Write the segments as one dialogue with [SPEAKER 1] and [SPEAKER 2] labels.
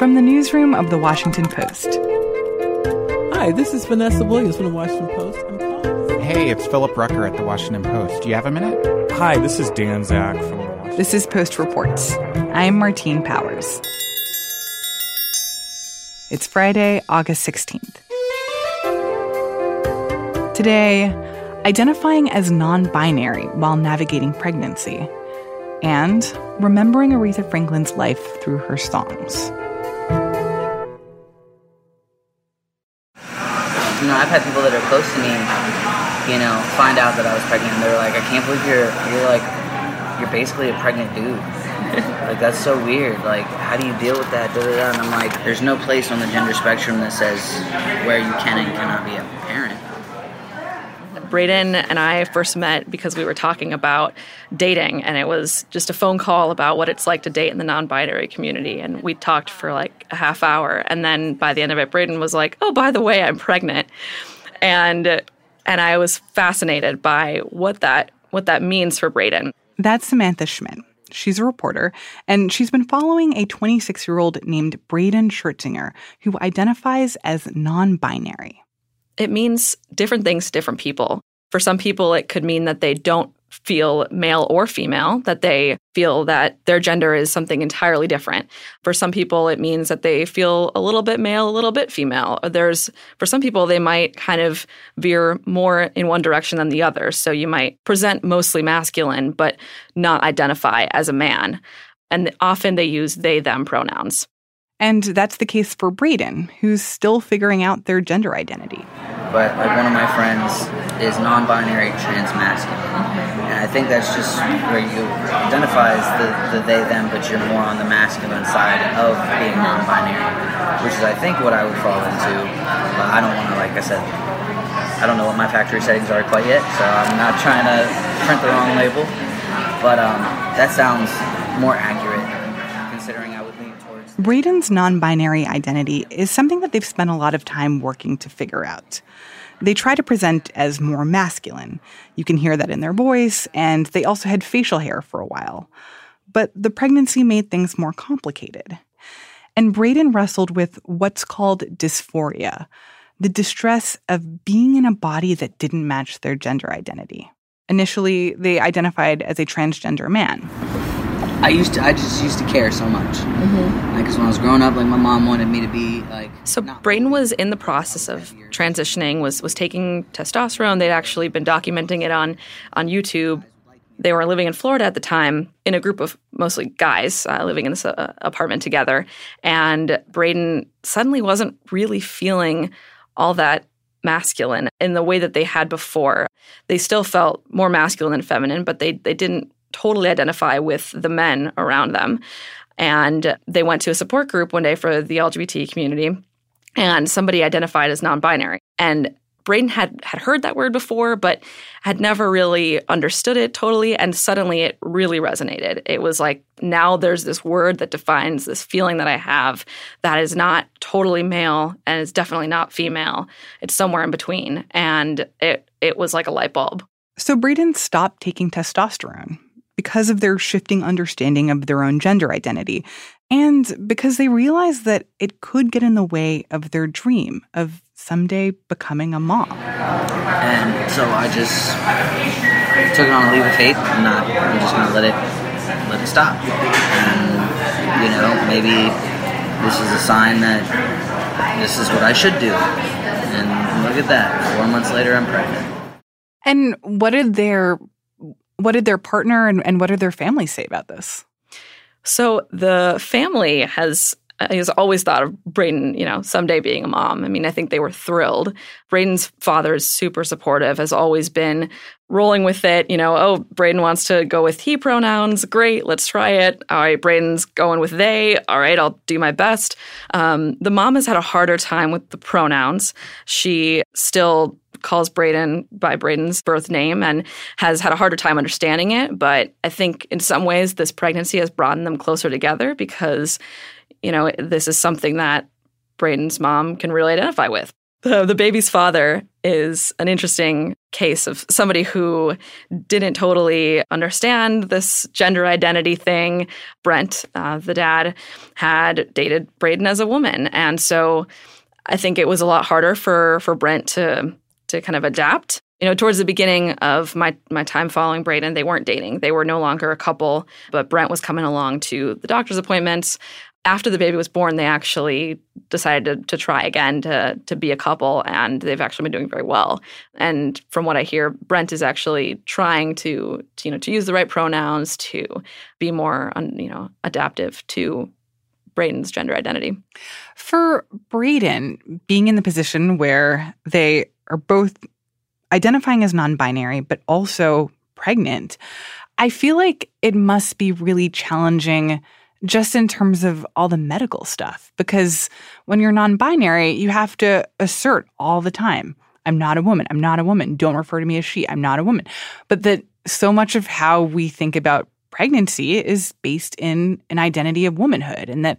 [SPEAKER 1] From the newsroom of The Washington Post.
[SPEAKER 2] Hi, this is Vanessa Williams from The Washington Post. I'm calling.
[SPEAKER 3] Hey, it's Philip Rucker at The Washington Post. Do you have a minute?
[SPEAKER 4] Hi, this is Dan Zak from The Washington Post.
[SPEAKER 1] This is Post Reports. I'm Martine Powers. It's Friday, August 16th. Today, identifying as non binary while navigating pregnancy, and remembering Aretha Franklin's life through her songs.
[SPEAKER 5] I've had people that are close to me, you know, find out that I was pregnant, and they're like, "I can't believe you're you're like you're basically a pregnant dude." like that's so weird. Like, how do you deal with that? Da, da, da. And I'm like, there's no place on the gender spectrum that says where you can and cannot be a parent.
[SPEAKER 6] Braden and I first met because we were talking about dating, and it was just a phone call about what it's like to date in the non binary community. And we talked for like a half hour. And then by the end of it, Braden was like, Oh, by the way, I'm pregnant. And and I was fascinated by what that what that means for Braden.
[SPEAKER 1] That's Samantha Schmidt. She's a reporter, and she's been following a 26 year old named Braden Schertzinger who identifies as non binary.
[SPEAKER 6] It means different things to different people. For some people, it could mean that they don't feel male or female, that they feel that their gender is something entirely different. For some people, it means that they feel a little bit male, a little bit female. There's, for some people, they might kind of veer more in one direction than the other. So you might present mostly masculine, but not identify as a man. And often they use they, them pronouns.
[SPEAKER 1] And that's the case for Braden, who's still figuring out their gender identity.
[SPEAKER 5] But like one of my friends is non-binary trans masculine, and I think that's just where you identify as the, the they them, but you're more on the masculine side of being non-binary, which is I think what I would fall into. But I don't want to, like I said, I don't know what my factory settings are quite yet, so I'm not trying to print the wrong label. But um, that sounds more accurate,
[SPEAKER 1] Braden's non binary identity is something that they've spent a lot of time working to figure out. They try to present as more masculine. You can hear that in their voice, and they also had facial hair for a while. But the pregnancy made things more complicated. And Braden wrestled with what's called dysphoria the distress of being in a body that didn't match their gender identity. Initially, they identified as a transgender man.
[SPEAKER 5] I used to, I just used to care so much. Mm-hmm. Like, 'cause when I was growing up, like my mom wanted me to be like.
[SPEAKER 6] So Braden was in the process of transitioning, was was taking testosterone. They'd actually been documenting it on on YouTube. They were living in Florida at the time in a group of mostly guys uh, living in this uh, apartment together. And Braden suddenly wasn't really feeling all that masculine in the way that they had before. They still felt more masculine than feminine, but they they didn't totally identify with the men around them. And they went to a support group one day for the LGBT community, and somebody identified as non-binary. And Braden had had heard that word before, but had never really understood it totally. And suddenly, it really resonated. It was like now there's this word that defines this feeling that I have that is not totally male and is definitely not female. It's somewhere in between, and it it was like a light bulb.
[SPEAKER 1] So Braden stopped taking testosterone because of their shifting understanding of their own gender identity, and because they realized that it could get in the way of their dream of someday becoming a mom.
[SPEAKER 5] And so I just took it on a leap of faith. I'm not. I'm just gonna let it let it stop. And you know, maybe this is a sign that this is what I should do. And look at that. Four months later, I'm pregnant.
[SPEAKER 1] And what did their what did their partner and, and what did their family say about this?
[SPEAKER 6] So the family has has always thought of Braden, you know, someday being a mom. I mean, I think they were thrilled. Braden's father is super supportive, has always been rolling with it. You know, oh, Braden wants to go with he pronouns. Great, let's try it. All right, Braden's going with they. All right, I'll do my best. Um, the mom has had a harder time with the pronouns. She still calls Braden by Braden's birth name and has had a harder time understanding it. But I think in some ways, this pregnancy has brought them closer together because you know, this is something that Braden's mom can really identify with. The, the baby's father is an interesting case of somebody who didn't totally understand this gender identity thing. Brent, uh, the dad, had dated Braden as a woman. And so I think it was a lot harder for, for Brent to, to kind of adapt you know, towards the beginning of my my time following Braden, they weren't dating. They were no longer a couple, but Brent was coming along to the doctor's appointments after the baby was born, they actually decided to, to try again to to be a couple, and they've actually been doing very well. And from what I hear, Brent is actually trying to, to you know to use the right pronouns to be more you know adaptive to Braden's gender identity.
[SPEAKER 1] For Braden, being in the position where they are both identifying as non-binary but also pregnant, I feel like it must be really challenging just in terms of all the medical stuff. Because when you're non binary, you have to assert all the time I'm not a woman. I'm not a woman. Don't refer to me as she. I'm not a woman. But that so much of how we think about pregnancy is based in an identity of womanhood. And that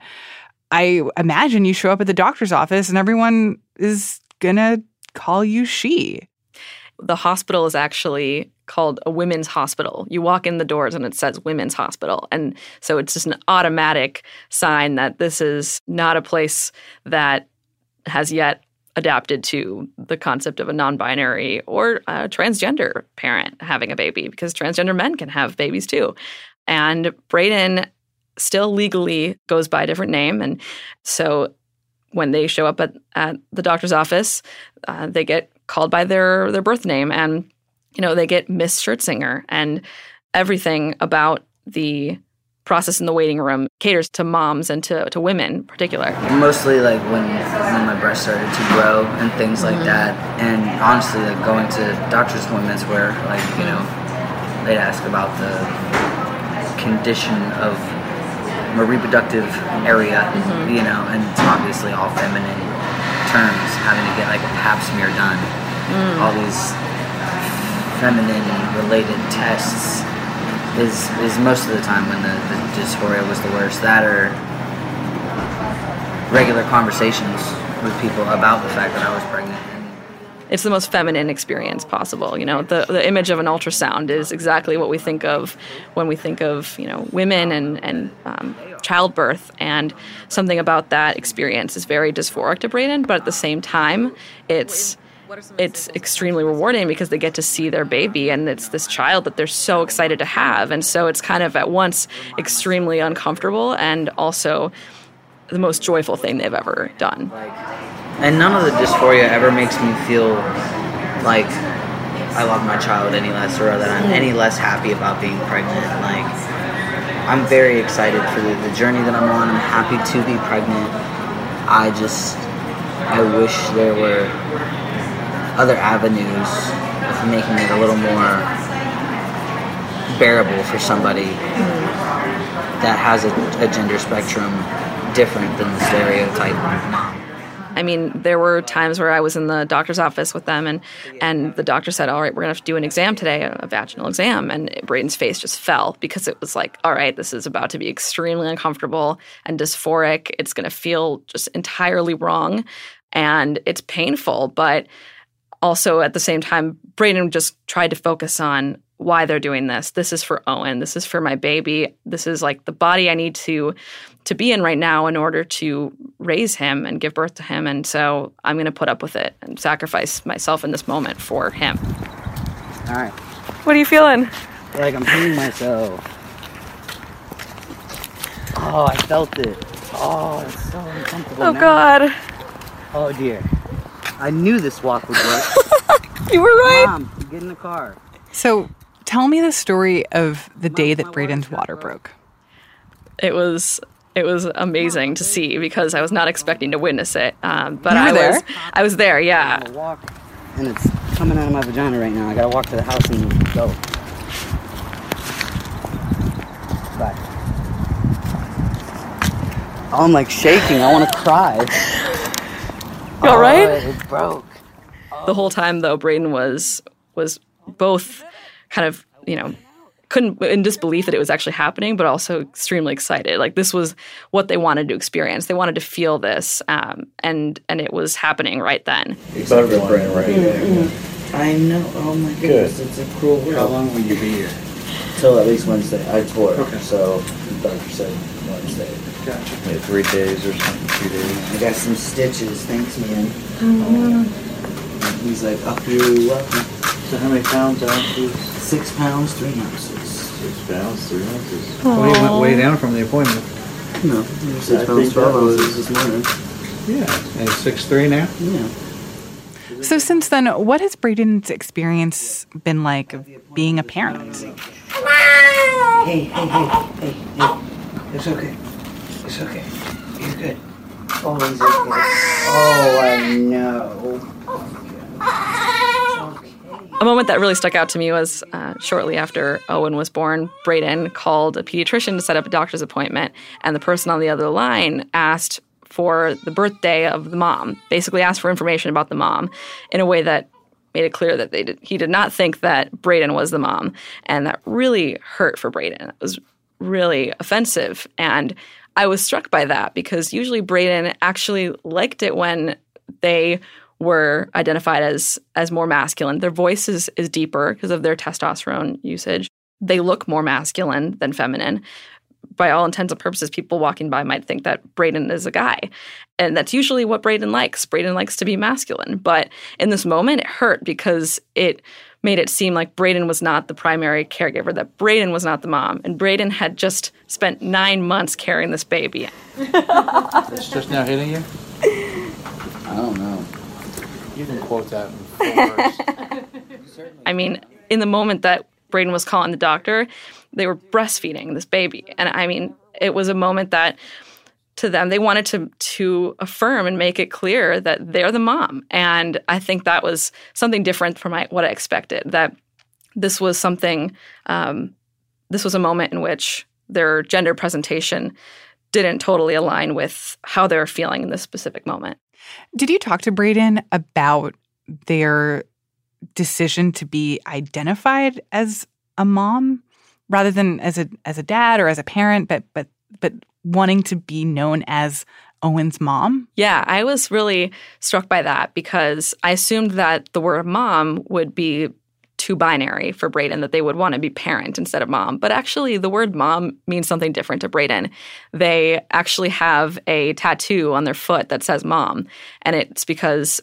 [SPEAKER 1] I imagine you show up at the doctor's office and everyone is going to call you she.
[SPEAKER 6] The hospital is actually called a women's hospital. You walk in the doors and it says women's hospital. And so it's just an automatic sign that this is not a place that has yet adapted to the concept of a non-binary or a transgender parent having a baby because transgender men can have babies too. And Braden still legally goes by a different name and so when they show up at, at the doctor's office, uh, they get called by their their birth name and you know, they get Miss Schertzinger and everything about the process in the waiting room caters to moms and to, to women in particular.
[SPEAKER 5] Mostly like when when my breast started to grow and things like mm-hmm. that. And honestly like going to doctor's appointments where like, you know, they'd ask about the condition of my reproductive area, mm-hmm. you know, and it's obviously all feminine terms, having to get like a pap smear done. Mm. All these feminine related tests is is most of the time when the, the dysphoria was the worst. That or regular conversations with people about the fact that I was pregnant.
[SPEAKER 6] It's the most feminine experience possible. You know, the, the image of an ultrasound is exactly what we think of when we think of, you know, women and, and um, childbirth. And something about that experience is very dysphoric to Braden, but at the same time, it's it's extremely rewarding because they get to see their baby and it's this child that they're so excited to have. And so it's kind of at once extremely uncomfortable and also the most joyful thing they've ever done.
[SPEAKER 5] And none of the dysphoria ever makes me feel like I love my child any less or that I'm any less happy about being pregnant. Like, I'm very excited for the, the journey that I'm on. I'm happy to be pregnant. I just, I wish there were other avenues of making it a little more bearable for somebody that has a, a gender spectrum different than the stereotype mom.
[SPEAKER 6] I mean, there were times where I was in the doctor's office with them, and and the doctor said, "All right, we're gonna have to do an exam today, a, a vaginal exam." And Braden's face just fell because it was like, "All right, this is about to be extremely uncomfortable and dysphoric. It's gonna feel just entirely wrong, and it's painful." But also at the same time, Braden just tried to focus on why they're doing this. This is for Owen. This is for my baby. This is like the body I need to to be in right now in order to raise him and give birth to him. And so I'm going to put up with it and sacrifice myself in this moment for him.
[SPEAKER 5] All right.
[SPEAKER 6] What are you feeling?
[SPEAKER 5] Like I'm peeing myself. Oh, I felt it. Oh, it's so uncomfortable.
[SPEAKER 6] Oh
[SPEAKER 5] now.
[SPEAKER 6] God.
[SPEAKER 5] Oh dear. I knew this walk would work.
[SPEAKER 6] you were right.
[SPEAKER 5] Mom, get in the car.
[SPEAKER 1] So tell me the story of the day that Braden's water broke.
[SPEAKER 6] It was It was amazing to see because I was not expecting to witness it. Um, but
[SPEAKER 1] You were
[SPEAKER 6] I
[SPEAKER 1] there?
[SPEAKER 6] was, I was there. Yeah.
[SPEAKER 5] walk, and it's coming out of my vagina right now. I gotta walk to the house and go. Bye. Oh, I'm like shaking. I want to cry.
[SPEAKER 6] You all right?
[SPEAKER 5] Oh, it broke.
[SPEAKER 6] the whole time though braden was was both kind of you know couldn't in disbelief that it was actually happening but also extremely excited like this was what they wanted to experience they wanted to feel this um, and and it was happening right then
[SPEAKER 7] Better for brain right
[SPEAKER 5] I know. Oh my goodness, it's a cruel world.
[SPEAKER 7] How long will you be here?
[SPEAKER 5] Till at least Wednesday. I tore.
[SPEAKER 7] Okay.
[SPEAKER 5] So the doctor said Wednesday.
[SPEAKER 7] Gotcha. Maybe three days or something, two days.
[SPEAKER 5] I got some stitches. Thanks, man. And he's like, "Up you're welcome."
[SPEAKER 7] So how many pounds ounces?
[SPEAKER 5] Six pounds, three ounces.
[SPEAKER 7] Six pounds, three ounces.
[SPEAKER 2] Well, you went way down from the appointment.
[SPEAKER 5] No, six
[SPEAKER 7] I
[SPEAKER 5] pounds,
[SPEAKER 7] think
[SPEAKER 5] twelve
[SPEAKER 7] that was-
[SPEAKER 5] ounces this morning.
[SPEAKER 2] Yeah. And six three now?
[SPEAKER 5] Yeah.
[SPEAKER 1] So since then, what has Braden's experience been like of being a parent?
[SPEAKER 5] Hey, hey, hey, hey, hey. It's okay. It's okay. You're good. Oh, he's okay. Oh, I know.
[SPEAKER 6] A moment that really stuck out to me was uh, shortly after Owen was born, Braden called a pediatrician to set up a doctor's appointment, and the person on the other line asked for the birthday of the mom, basically asked for information about the mom in a way that made it clear that they did, he did not think that Braden was the mom, and that really hurt for Braden. It was really offensive, and I was struck by that because usually Braden actually liked it when they were identified as as more masculine. Their voice is, is deeper because of their testosterone usage. They look more masculine than feminine. By all intents and purposes, people walking by might think that Braden is a guy. And that's usually what Braden likes. Braden likes to be masculine. But in this moment, it hurt because it made it seem like Braden was not the primary caregiver, that Braden was not the mom. And Braden had just spent nine months carrying this baby.
[SPEAKER 2] It's just now hitting you?
[SPEAKER 5] I don't know.
[SPEAKER 2] You can quote that in.
[SPEAKER 6] I mean, in the moment that Braden was calling the doctor, they were breastfeeding this baby. And I mean, it was a moment that to them they wanted to to affirm and make it clear that they're the mom. And I think that was something different from my, what I expected. That this was something um, this was a moment in which their gender presentation didn't totally align with how they're feeling in this specific moment.
[SPEAKER 1] Did you talk to Braden about their decision to be identified as a mom rather than as a as a dad or as a parent, but but but wanting to be known as Owen's mom?
[SPEAKER 6] Yeah, I was really struck by that because I assumed that the word mom would be too binary for Braden, that they would want to be parent instead of mom. But actually, the word mom means something different to Braden. They actually have a tattoo on their foot that says mom. And it's because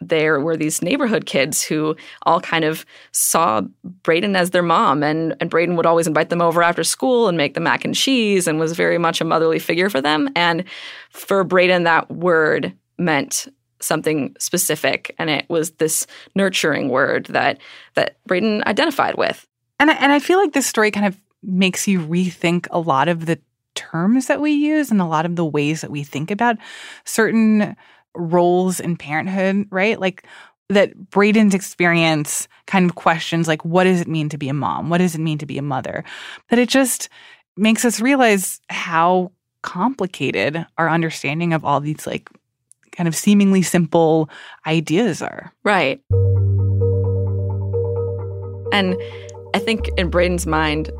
[SPEAKER 6] there were these neighborhood kids who all kind of saw Braden as their mom, and, and Braden would always invite them over after school and make them mac and cheese and was very much a motherly figure for them. And for Braden, that word meant something specific, and it was this nurturing word that that Braden identified with.
[SPEAKER 1] And I, and I feel like this story kind of makes you rethink a lot of the terms that we use and a lot of the ways that we think about certain roles in parenthood, right? Like that Braden's experience kind of questions like what does it mean to be a mom? What does it mean to be a mother? That it just makes us realize how complicated our understanding of all these like kind of seemingly simple ideas are.
[SPEAKER 6] Right. And I think in Braden's mind,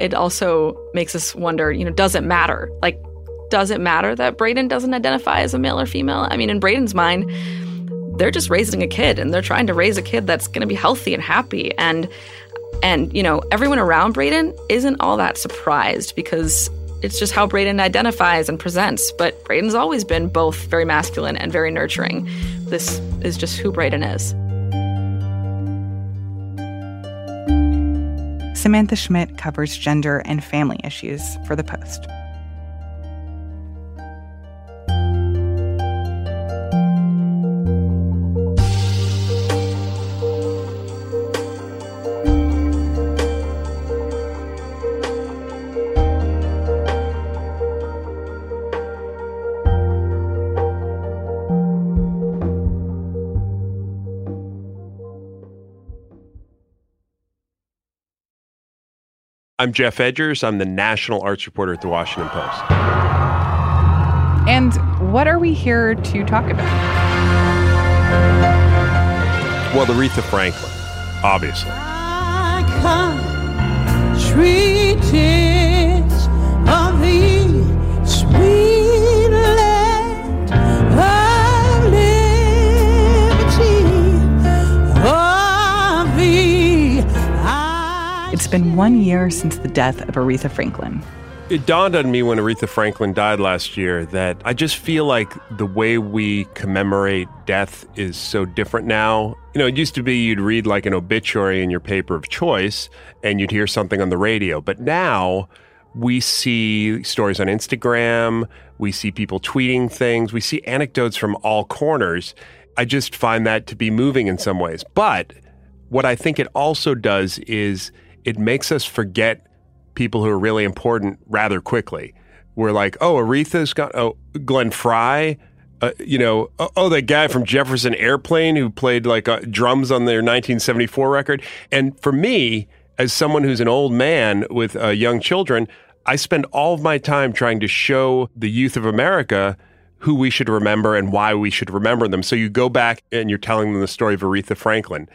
[SPEAKER 6] it also makes us wonder, you know, does it matter? Like, does it matter that Braden doesn't identify as a male or female? I mean, in Braden's mind, they're just raising a kid and they're trying to raise a kid that's going to be healthy and happy. And, and, you know, everyone around Braden isn't all that surprised because it's just how Braden identifies and presents. But Braden's always been both very masculine and very nurturing. This is just who Braden is.
[SPEAKER 1] Samantha Schmidt covers gender and family issues for The Post.
[SPEAKER 8] I'm Geoff Edgers. I'm the national arts reporter at the Washington Post.
[SPEAKER 1] And what are we here to talk about?
[SPEAKER 8] Well, Aretha Franklin, obviously.
[SPEAKER 1] Been one year since the death of Aretha Franklin.
[SPEAKER 8] It dawned on me when Aretha Franklin died last year that I just feel like the way we commemorate death is so different now. You know, it used to be you'd read like an obituary in your paper of choice and you'd hear something on the radio. But now we see stories on Instagram, we see people tweeting things, we see anecdotes from all corners. I just find that to be moving in some ways. But what I think it also does is it makes us forget people who are really important rather quickly. We're like, oh, Aretha's got, oh, Glenn Frey, uh, you know, oh, oh, that guy from Jefferson Airplane who played like uh, drums on their 1974 record. And for me, as someone who's an old man with uh, young children, I spend all of my time trying to show the youth of America who we should remember and why we should remember them. So you go back and you're telling them the story of Aretha Franklin.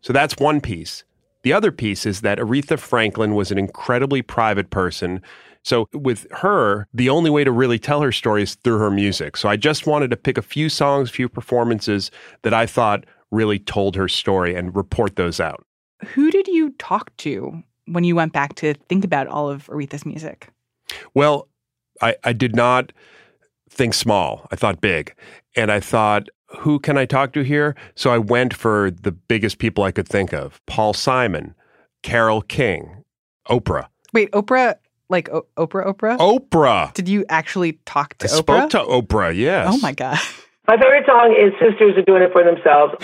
[SPEAKER 8] So that's one piece. The other piece is that Aretha Franklin was an incredibly private person. So, with her, the only way to really tell her story is through her music. So, I just wanted to pick a few songs, a few performances that I thought really told her story and report those out.
[SPEAKER 1] Who did you talk to when you went back to think about all of Aretha's music?
[SPEAKER 8] Well, I, I did not think small, I thought big. And I thought, who can I talk to here? So I went for the biggest people I could think of Paul Simon, Carole King, Oprah.
[SPEAKER 1] Wait, Oprah, like o- Oprah, Oprah?
[SPEAKER 8] Oprah.
[SPEAKER 1] Did you actually talk to
[SPEAKER 8] I
[SPEAKER 1] Oprah?
[SPEAKER 8] spoke to Oprah, yes.
[SPEAKER 1] Oh my God.
[SPEAKER 9] My favorite song is Sisters Are Doing It For Themselves.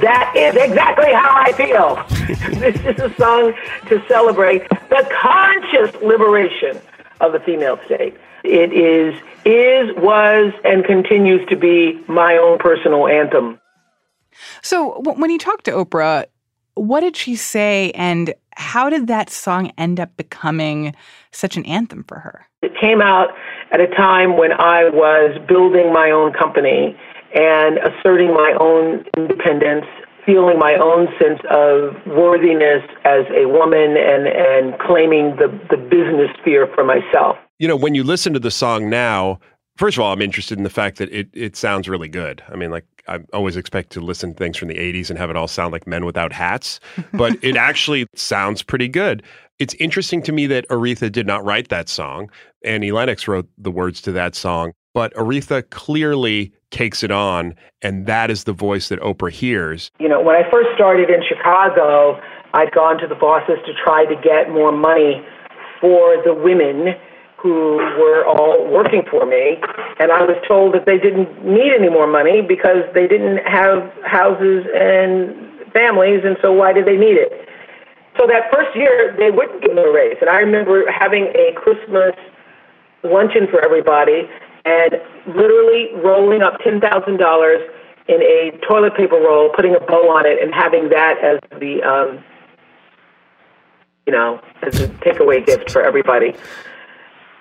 [SPEAKER 9] That is exactly how I feel. this is a song to celebrate the conscious liberation of the female state. It is, is, was, and continues to be my own personal anthem.
[SPEAKER 1] So, when you talked to Oprah, what did she say, and how did that song end up becoming such an anthem for her?
[SPEAKER 9] It came out at a time when I was building my own company and asserting my own independence, feeling my own sense of worthiness as a woman, and, and claiming the, the business sphere for myself.
[SPEAKER 8] You know, when you listen to the song now, first of all, I'm interested in the fact that it, it sounds really good. I mean, like, I always expect to listen to things from the 80s and have it all sound like men without hats, but it actually sounds pretty good. It's interesting to me that Aretha did not write that song. Annie Lennox wrote the words to that song, but Aretha clearly takes it on, and that is the voice that Oprah hears.
[SPEAKER 9] You know, when I first started in Chicago, I'd gone to the bosses to try to get more money for the women who were all working for me, and I was told that they didn't need any more money because they didn't have houses and families, and so why did they need it? So that first year, they wouldn't give me a raise, and I remember having a Christmas luncheon for everybody, and literally rolling up ten thousand dollars in a toilet paper roll, putting a bow on it, and having that as the um, you know as a takeaway gift for everybody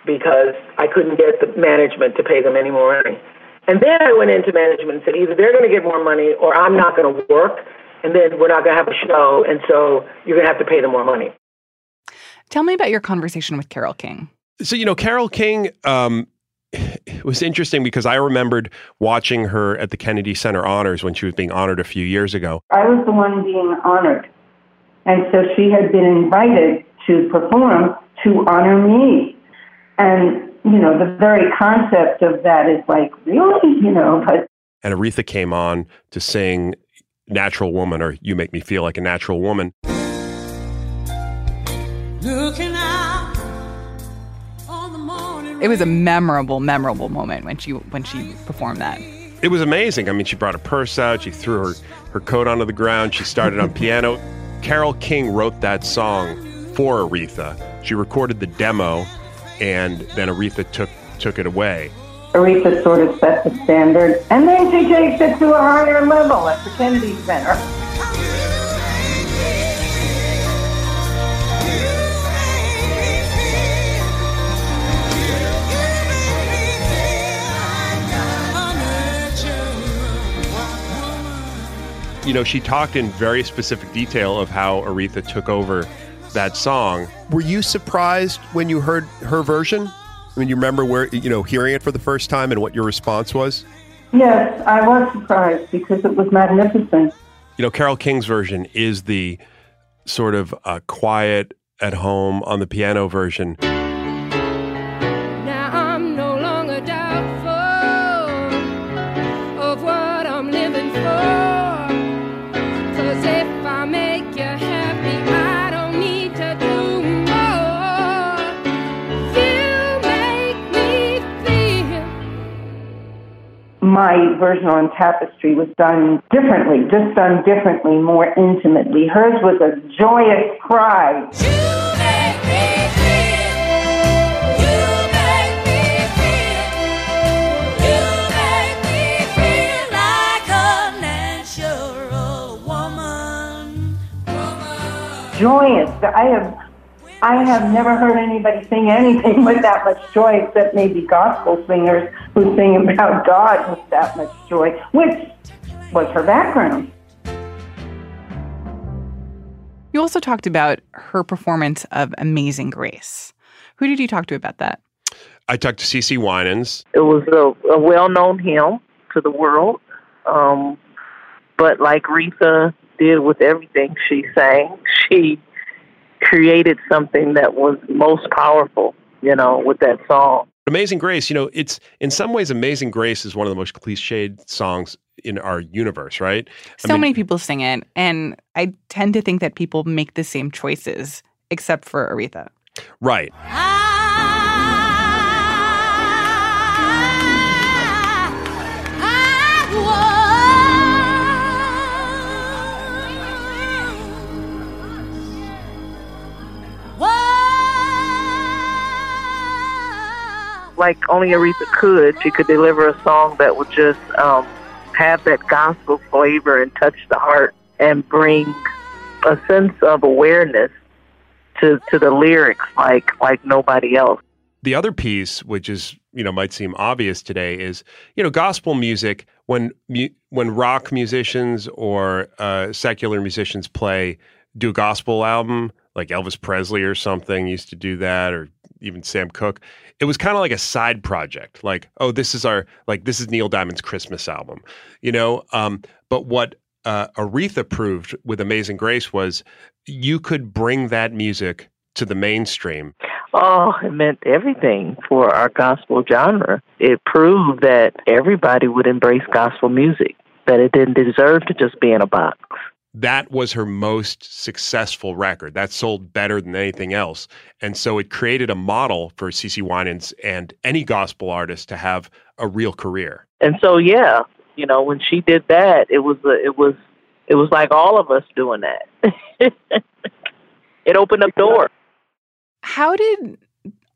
[SPEAKER 9] because I couldn't get the management to pay them any more money. And then I went into management and said either they're going to get more money or I'm not going to work, and then we're not going to have a show, and so you're going to have to pay them more money.
[SPEAKER 1] Tell me about your conversation with Carole King.
[SPEAKER 8] So, you know, Carole King um, it was interesting because I remembered watching her at the Kennedy Center Honors when she was being honored a few years ago.
[SPEAKER 10] I was the one being honored. And so she had been invited to perform to honor me. And, you know, the very concept of that is like, really? You know, but.
[SPEAKER 8] And Aretha came on to sing Natural Woman or You Make Me Feel Like a Natural Woman.
[SPEAKER 11] Looking out
[SPEAKER 1] It was a memorable, memorable moment when she when she performed that.
[SPEAKER 8] It was amazing. I mean, she brought her purse out, she threw her, her coat onto the ground, she started on piano. Carole King wrote that song for Aretha. She recorded the demo, and then Aretha took took it away.
[SPEAKER 10] Aretha sort of set the standard, and then she takes it to a higher level at the Kennedy Center.
[SPEAKER 8] You know, she talked in very specific detail of how Aretha took over that song. Were you surprised when you heard her version? I mean, you remember where you know hearing it for the first time and what your response was?
[SPEAKER 10] Yes, I was surprised because it was magnificent.
[SPEAKER 8] You know, Carole King's version is the sort of uh, quiet at home on the piano version.
[SPEAKER 10] My version on Tapestry was done differently, just done differently, more intimately. Hers was a joyous cry. joyous. I have I have never heard anybody sing anything with that much joy except maybe gospel singers who sing about God with that much joy, which was her background.
[SPEAKER 1] You also talked about her performance of Amazing Grace. Who did you talk to about that?
[SPEAKER 8] I talked to CeCe Winans.
[SPEAKER 12] It was a, a well-known hymn to the world, um, but like Retha did with everything she sang, she created something that was most powerful, you know, with that song.
[SPEAKER 8] Amazing Grace, you know, it's in some ways Amazing Grace is one of the most cliched songs in our universe, right?
[SPEAKER 1] So many people sing it, and I tend to think that people make the same choices, except for Aretha.
[SPEAKER 8] Right.
[SPEAKER 12] Like only Aretha could, she could deliver a song that would just um, have that gospel flavor and touch the heart and bring a sense of awareness to to the lyrics like like nobody else.
[SPEAKER 8] The other piece, which is you know might seem obvious today, is you know gospel music. When when rock musicians or uh, secular musicians play do a gospel album, like Elvis Presley or something used to do that, or even Sam Cooke. It was kind of like a side project, like oh, this is our like this is Neil Diamond's Christmas album, you know. Um, but what uh, Aretha proved with Amazing Grace was you could bring that music to the mainstream.
[SPEAKER 12] Oh, it meant everything for our gospel genre. It proved that everybody would embrace gospel music, that it didn't deserve to just be in a box.
[SPEAKER 8] That was her most successful record. That sold better than anything else. And so it created a model for CeCe Winans and any gospel artist to have a real career.
[SPEAKER 12] And so, yeah, you know, when she did that, it was a, it was it was like all of us doing that. it opened up doors.
[SPEAKER 1] How did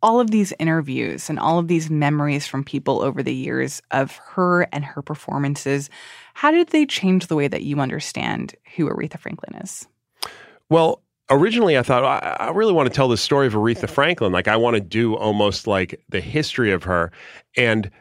[SPEAKER 1] all of these interviews and all of these memories from people over the years of her and her performances, how did they change the way that you understand who Aretha Franklin is?
[SPEAKER 8] Well, originally I thought I, really want to tell the story of Aretha Franklin. Like I want to do almost like the history of her. And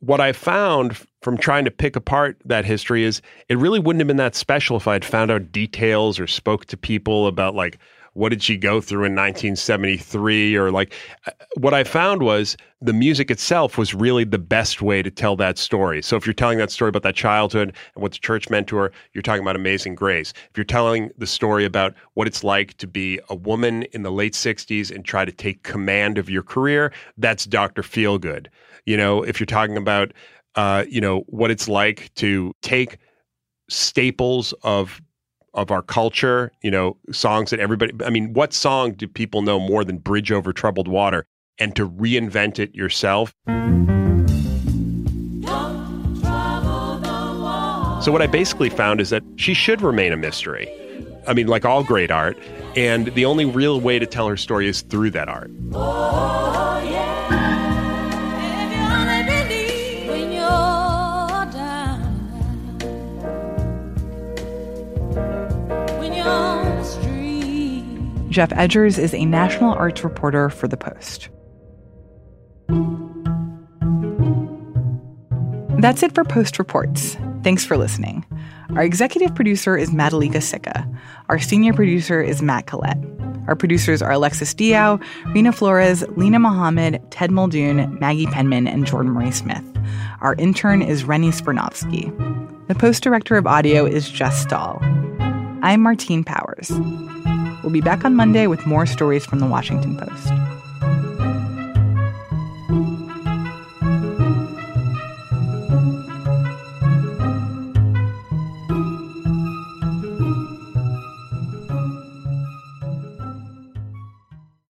[SPEAKER 8] what I found from trying to pick apart that history is it really wouldn't have been that special if I had found out details or spoke to people about like what did she go through in 1973 or like uh, what i found was the music itself was really the best way to tell that story. So if you're telling that story about that childhood and what the church meant to her you're talking about amazing grace. If you're telling the story about what it's like to be a woman in the late 60s and try to take command of your career that's dr feelgood. You know if you're talking about uh, you know what it's like to take staples of of our culture, you know, songs that everybody I mean, what song do people know more than Bridge Over Troubled Water and to reinvent it yourself? So what I basically found is that she should remain a mystery. I mean, like all great art, And the only real way to tell her story is through that art.
[SPEAKER 1] Oh, Geoff Edgers is a national arts reporter for The Post. That's it for Post Reports. Thanks for listening. Our executive producer is Madhulika Sikka. Our senior producer is Matt Collette. Our producers are Alexis Diao, Reena Flores, Linah Mohammad, Ted Muldoon, Maggie Penman, and Jordan Marie Smith. Our intern is Rennie Svirnovskiy. The post director of audio is Jess Stahl. I'm Martine Powers. We'll be back on Monday with more stories from the Washington Post.